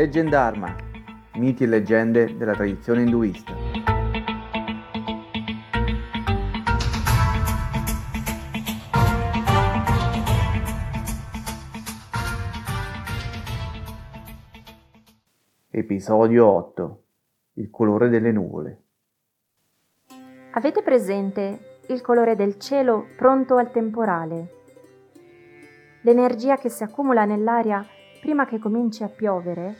Legend Dharma, miti e leggende della tradizione induista. Episodio 8 Il colore delle nuvole. Avete presente il colore del cielo pronto al temporale? L'energia che si accumula nell'aria prima che cominci a piovere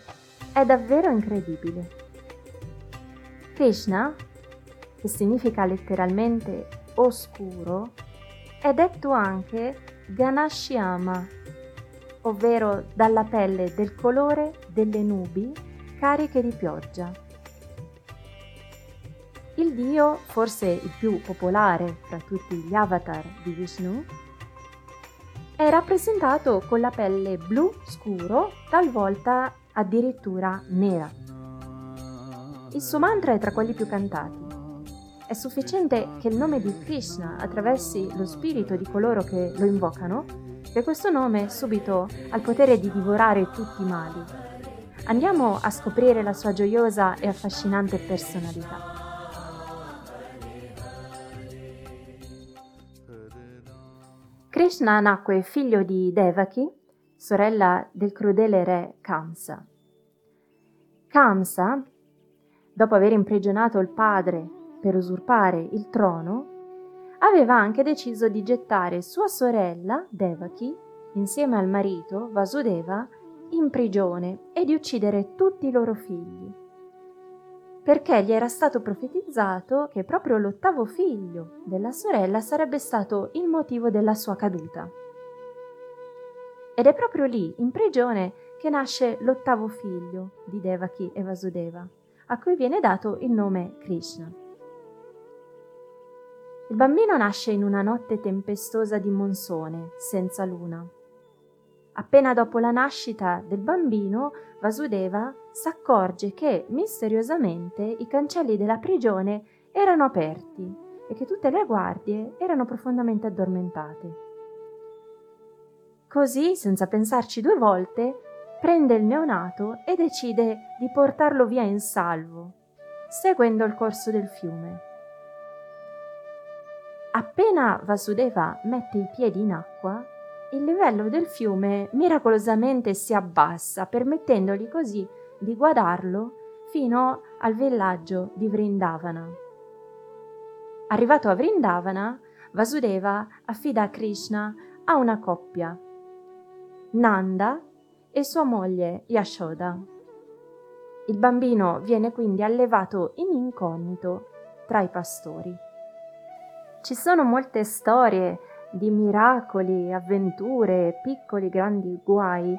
è davvero incredibile. Krishna, che significa letteralmente oscuro, è detto anche Ganashyama, ovvero dalla pelle del colore delle nubi cariche di pioggia. Il dio, forse il più popolare fra tutti gli avatar di Vishnu, è rappresentato con la pelle blu scuro, talvolta addirittura nera. Il suo mantra è tra quelli più cantati. È sufficiente che il nome di Krishna attraversi lo spirito di coloro che lo invocano, che questo nome subito ha il potere di divorare tutti i mali. Andiamo a scoprire la sua gioiosa e affascinante personalità. Krishna nacque figlio di Devaki, sorella del crudele re Kamsa. Kamsa, dopo aver imprigionato il padre per usurpare il trono, aveva anche deciso di gettare sua sorella Devaki, insieme al marito Vasudeva, in prigione e di uccidere tutti i loro figli perché gli era stato profetizzato che proprio l'ottavo figlio della sorella sarebbe stato il motivo della sua caduta. Ed è proprio lì, in prigione, che nasce l'ottavo figlio di Devaki e Vasudeva, a cui viene dato il nome Krishna. Il bambino nasce in una notte tempestosa di monsone, senza luna. Appena dopo la nascita del bambino, Vasudeva s'accorge che misteriosamente i cancelli della prigione erano aperti e che tutte le guardie erano profondamente addormentate. Così, senza pensarci due volte, prende il neonato e decide di portarlo via in salvo, seguendo il corso del fiume. Appena Vasudeva mette i piedi in acqua, il livello del fiume miracolosamente si abbassa, permettendogli così di guadarlo fino al villaggio di Vrindavana. Arrivato a Vrindavana, Vasudeva affida Krishna a una coppia, Nanda e sua moglie Yashoda. Il bambino viene quindi allevato in incognito tra i pastori. Ci sono molte storie di miracoli, avventure, piccoli grandi guai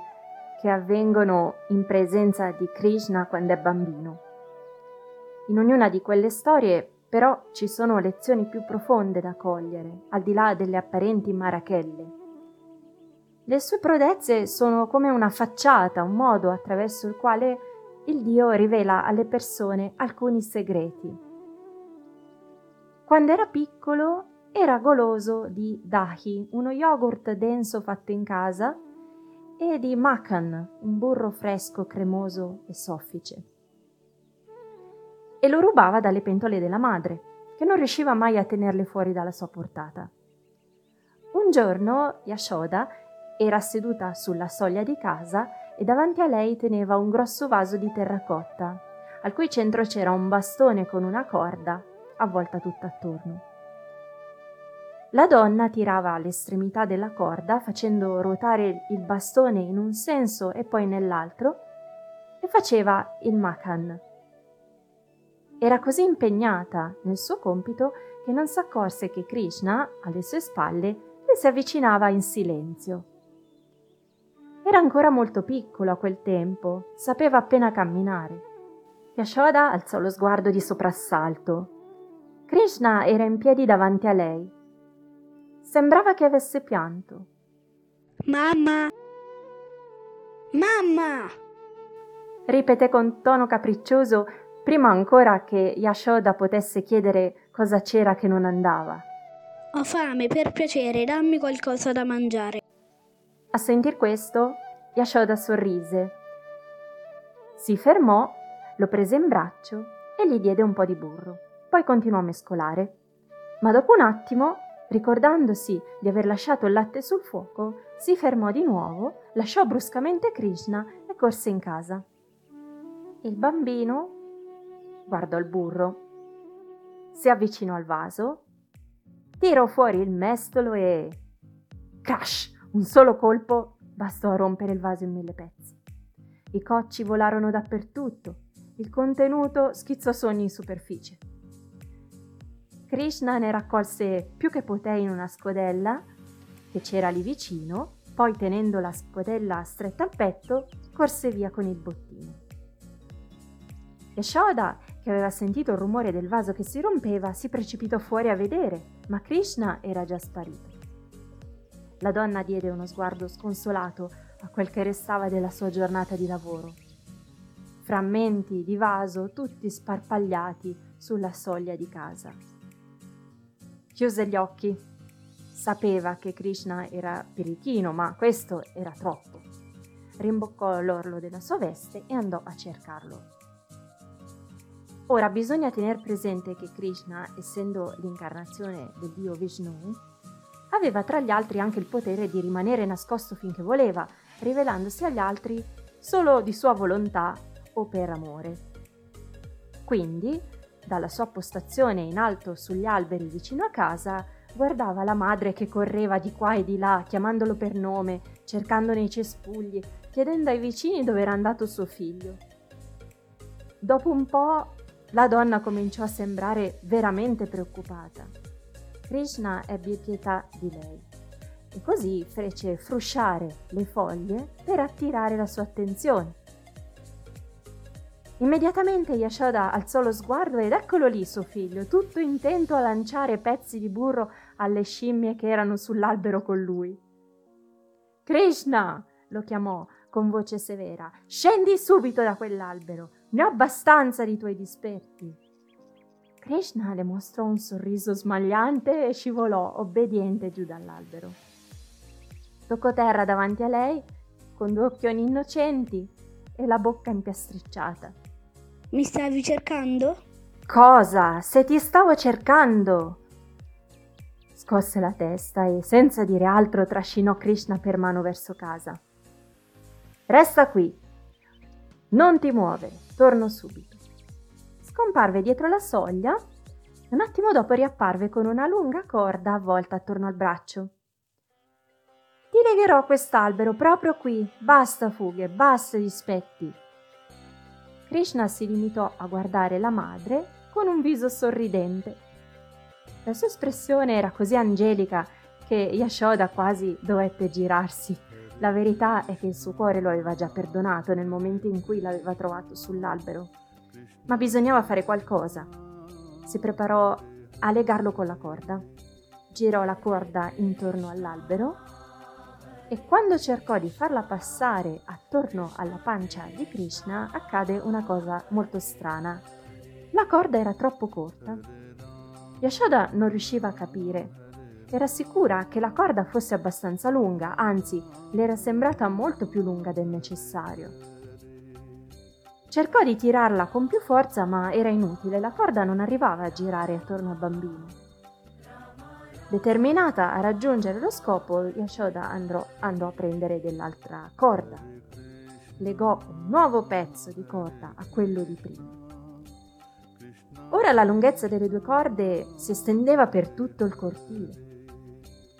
che avvengono in presenza di Krishna quando è bambino. In ognuna di quelle storie però ci sono lezioni più profonde da cogliere, al di là delle apparenti marachelle. Le sue prodezze sono come una facciata, un modo attraverso il quale il Dio rivela alle persone alcuni segreti. Quando era piccolo era goloso di dahi, uno yogurt denso fatto in casa, e di makan, un burro fresco, cremoso e soffice. E lo rubava dalle pentole della madre, che non riusciva mai a tenerle fuori dalla sua portata. Un giorno Yashoda era seduta sulla soglia di casa e davanti a lei teneva un grosso vaso di terracotta, al cui centro c'era un bastone con una corda avvolta tutta attorno. La donna tirava l'estremità della corda facendo ruotare il bastone in un senso e poi nell'altro e faceva il makan. Era così impegnata nel suo compito che non si accorse che Krishna, alle sue spalle, le si avvicinava in silenzio. Era ancora molto piccolo a quel tempo, sapeva appena camminare. Yashoda alzò lo sguardo di soprassalto. Krishna era in piedi davanti a lei Sembrava che avesse pianto. Mamma! Mamma! ripeté con tono capriccioso prima ancora che Yashoda potesse chiedere cosa c'era che non andava. Ho fame, per piacere, dammi qualcosa da mangiare. A sentir questo, Yashoda sorrise. Si fermò, lo prese in braccio e gli diede un po' di burro. Poi continuò a mescolare. Ma dopo un attimo, ricordandosi di aver lasciato il latte sul fuoco, si fermò di nuovo, lasciò bruscamente Krishna e corse in casa. Il bambino guardò il burro, si avvicinò al vaso, tirò fuori il mestolo e... Crash! Un solo colpo bastò a rompere il vaso in mille pezzi. I cocci volarono dappertutto, il contenuto schizzò su ogni superficie. Krishna ne raccolse più che poté in una scodella che c'era lì vicino, poi tenendo la scodella stretta al petto, corse via con il bottino. Yashoda, che aveva sentito il rumore del vaso che si rompeva, si precipitò fuori a vedere, ma Krishna era già sparito. La donna diede uno sguardo sconsolato a quel che restava della sua giornata di lavoro. Frammenti di vaso tutti sparpagliati sulla soglia di casa. Chiuse gli occhi. Sapeva che Krishna era perichino, ma questo era troppo. Rimboccò l'orlo della sua veste e andò a cercarlo. Ora bisogna tenere presente che Krishna, essendo l'incarnazione del dio Vishnu, aveva tra gli altri anche il potere di rimanere nascosto finché voleva, rivelandosi agli altri solo di sua volontà o per amore. Quindi, dalla sua postazione in alto sugli alberi vicino a casa, guardava la madre che correva di qua e di là, chiamandolo per nome, cercando nei cespugli, chiedendo ai vicini dove era andato suo figlio. Dopo un po' La donna cominciò a sembrare veramente preoccupata. Krishna ebbe pietà di lei e così fece frusciare le foglie per attirare la sua attenzione. Immediatamente Yashoda alzò lo sguardo ed eccolo lì suo figlio, tutto intento a lanciare pezzi di burro alle scimmie che erano sull'albero con lui. Krishna! lo chiamò con voce severa. Scendi subito da quell'albero. Ne ho abbastanza di tuoi dispetti. Krishna le mostrò un sorriso smagliante e scivolò obbediente giù dall'albero. Toccò terra davanti a lei con due occhioni innocenti e la bocca impiastricciata. Mi stavi cercando? Cosa? Se ti stavo cercando! Scosse la testa e senza dire altro trascinò Krishna per mano verso casa. Resta qui. Non ti muovere, torno subito. Scomparve dietro la soglia e un attimo dopo riapparve con una lunga corda avvolta attorno al braccio. Ti legherò quest'albero proprio qui. Basta fughe, basta dispetti. Krishna si limitò a guardare la madre con un viso sorridente. La sua espressione era così angelica che Yashoda quasi dovette girarsi la verità è che il suo cuore lo aveva già perdonato nel momento in cui l'aveva trovato sull'albero. Ma bisognava fare qualcosa. Si preparò a legarlo con la corda. Girò la corda intorno all'albero e quando cercò di farla passare attorno alla pancia di Krishna accade una cosa molto strana. La corda era troppo corta. Yashoda non riusciva a capire era sicura che la corda fosse abbastanza lunga, anzi, le era sembrata molto più lunga del necessario. Cercò di tirarla con più forza, ma era inutile, la corda non arrivava a girare attorno al bambino. Determinata a raggiungere lo scopo, Yashoda andò, andò a prendere dell'altra corda. Legò un nuovo pezzo di corda a quello di prima. Ora la lunghezza delle due corde si estendeva per tutto il cortile.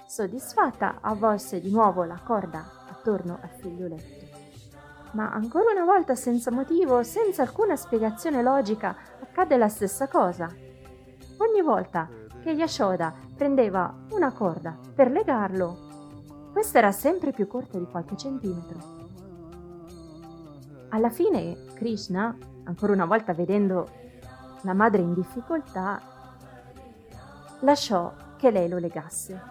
Soddisfatta, avvolse di nuovo la corda attorno al figlioletto. Ma ancora una volta senza motivo, senza alcuna spiegazione logica, accadde la stessa cosa. Ogni volta che Yashoda prendeva una corda per legarlo, questa era sempre più corta di qualche centimetro. Alla fine Krishna, ancora una volta vedendo la madre in difficoltà, lasciò che lei lo legasse.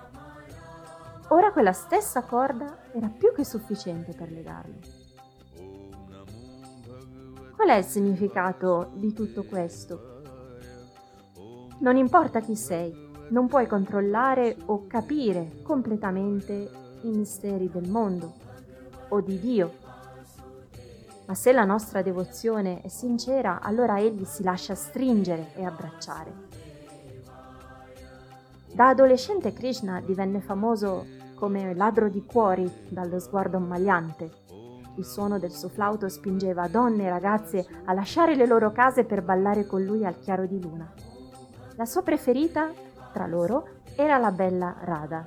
Ora quella stessa corda era più che sufficiente per legarlo. Qual è il significato di tutto questo? Non importa chi sei, non puoi controllare o capire completamente i misteri del mondo o di Dio, Ma se la nostra devozione è sincera, allora egli si lascia stringere e abbracciare. Da adolescente Krishna divenne famoso come ladro di cuori dallo sguardo ammaliante. Il suono del suo flauto spingeva donne e ragazze a lasciare le loro case per ballare con lui al chiaro di luna. La sua preferita tra loro era la bella Radha.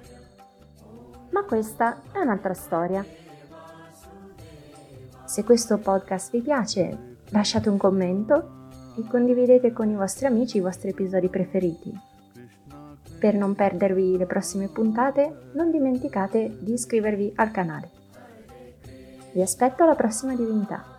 Ma questa è un'altra storia. Se questo podcast vi piace, lasciate un commento e condividete con i vostri amici i vostri episodi preferiti. Per non perdervi le prossime puntate, non dimenticate di iscrivervi al canale. Vi aspetto alla prossima divinità.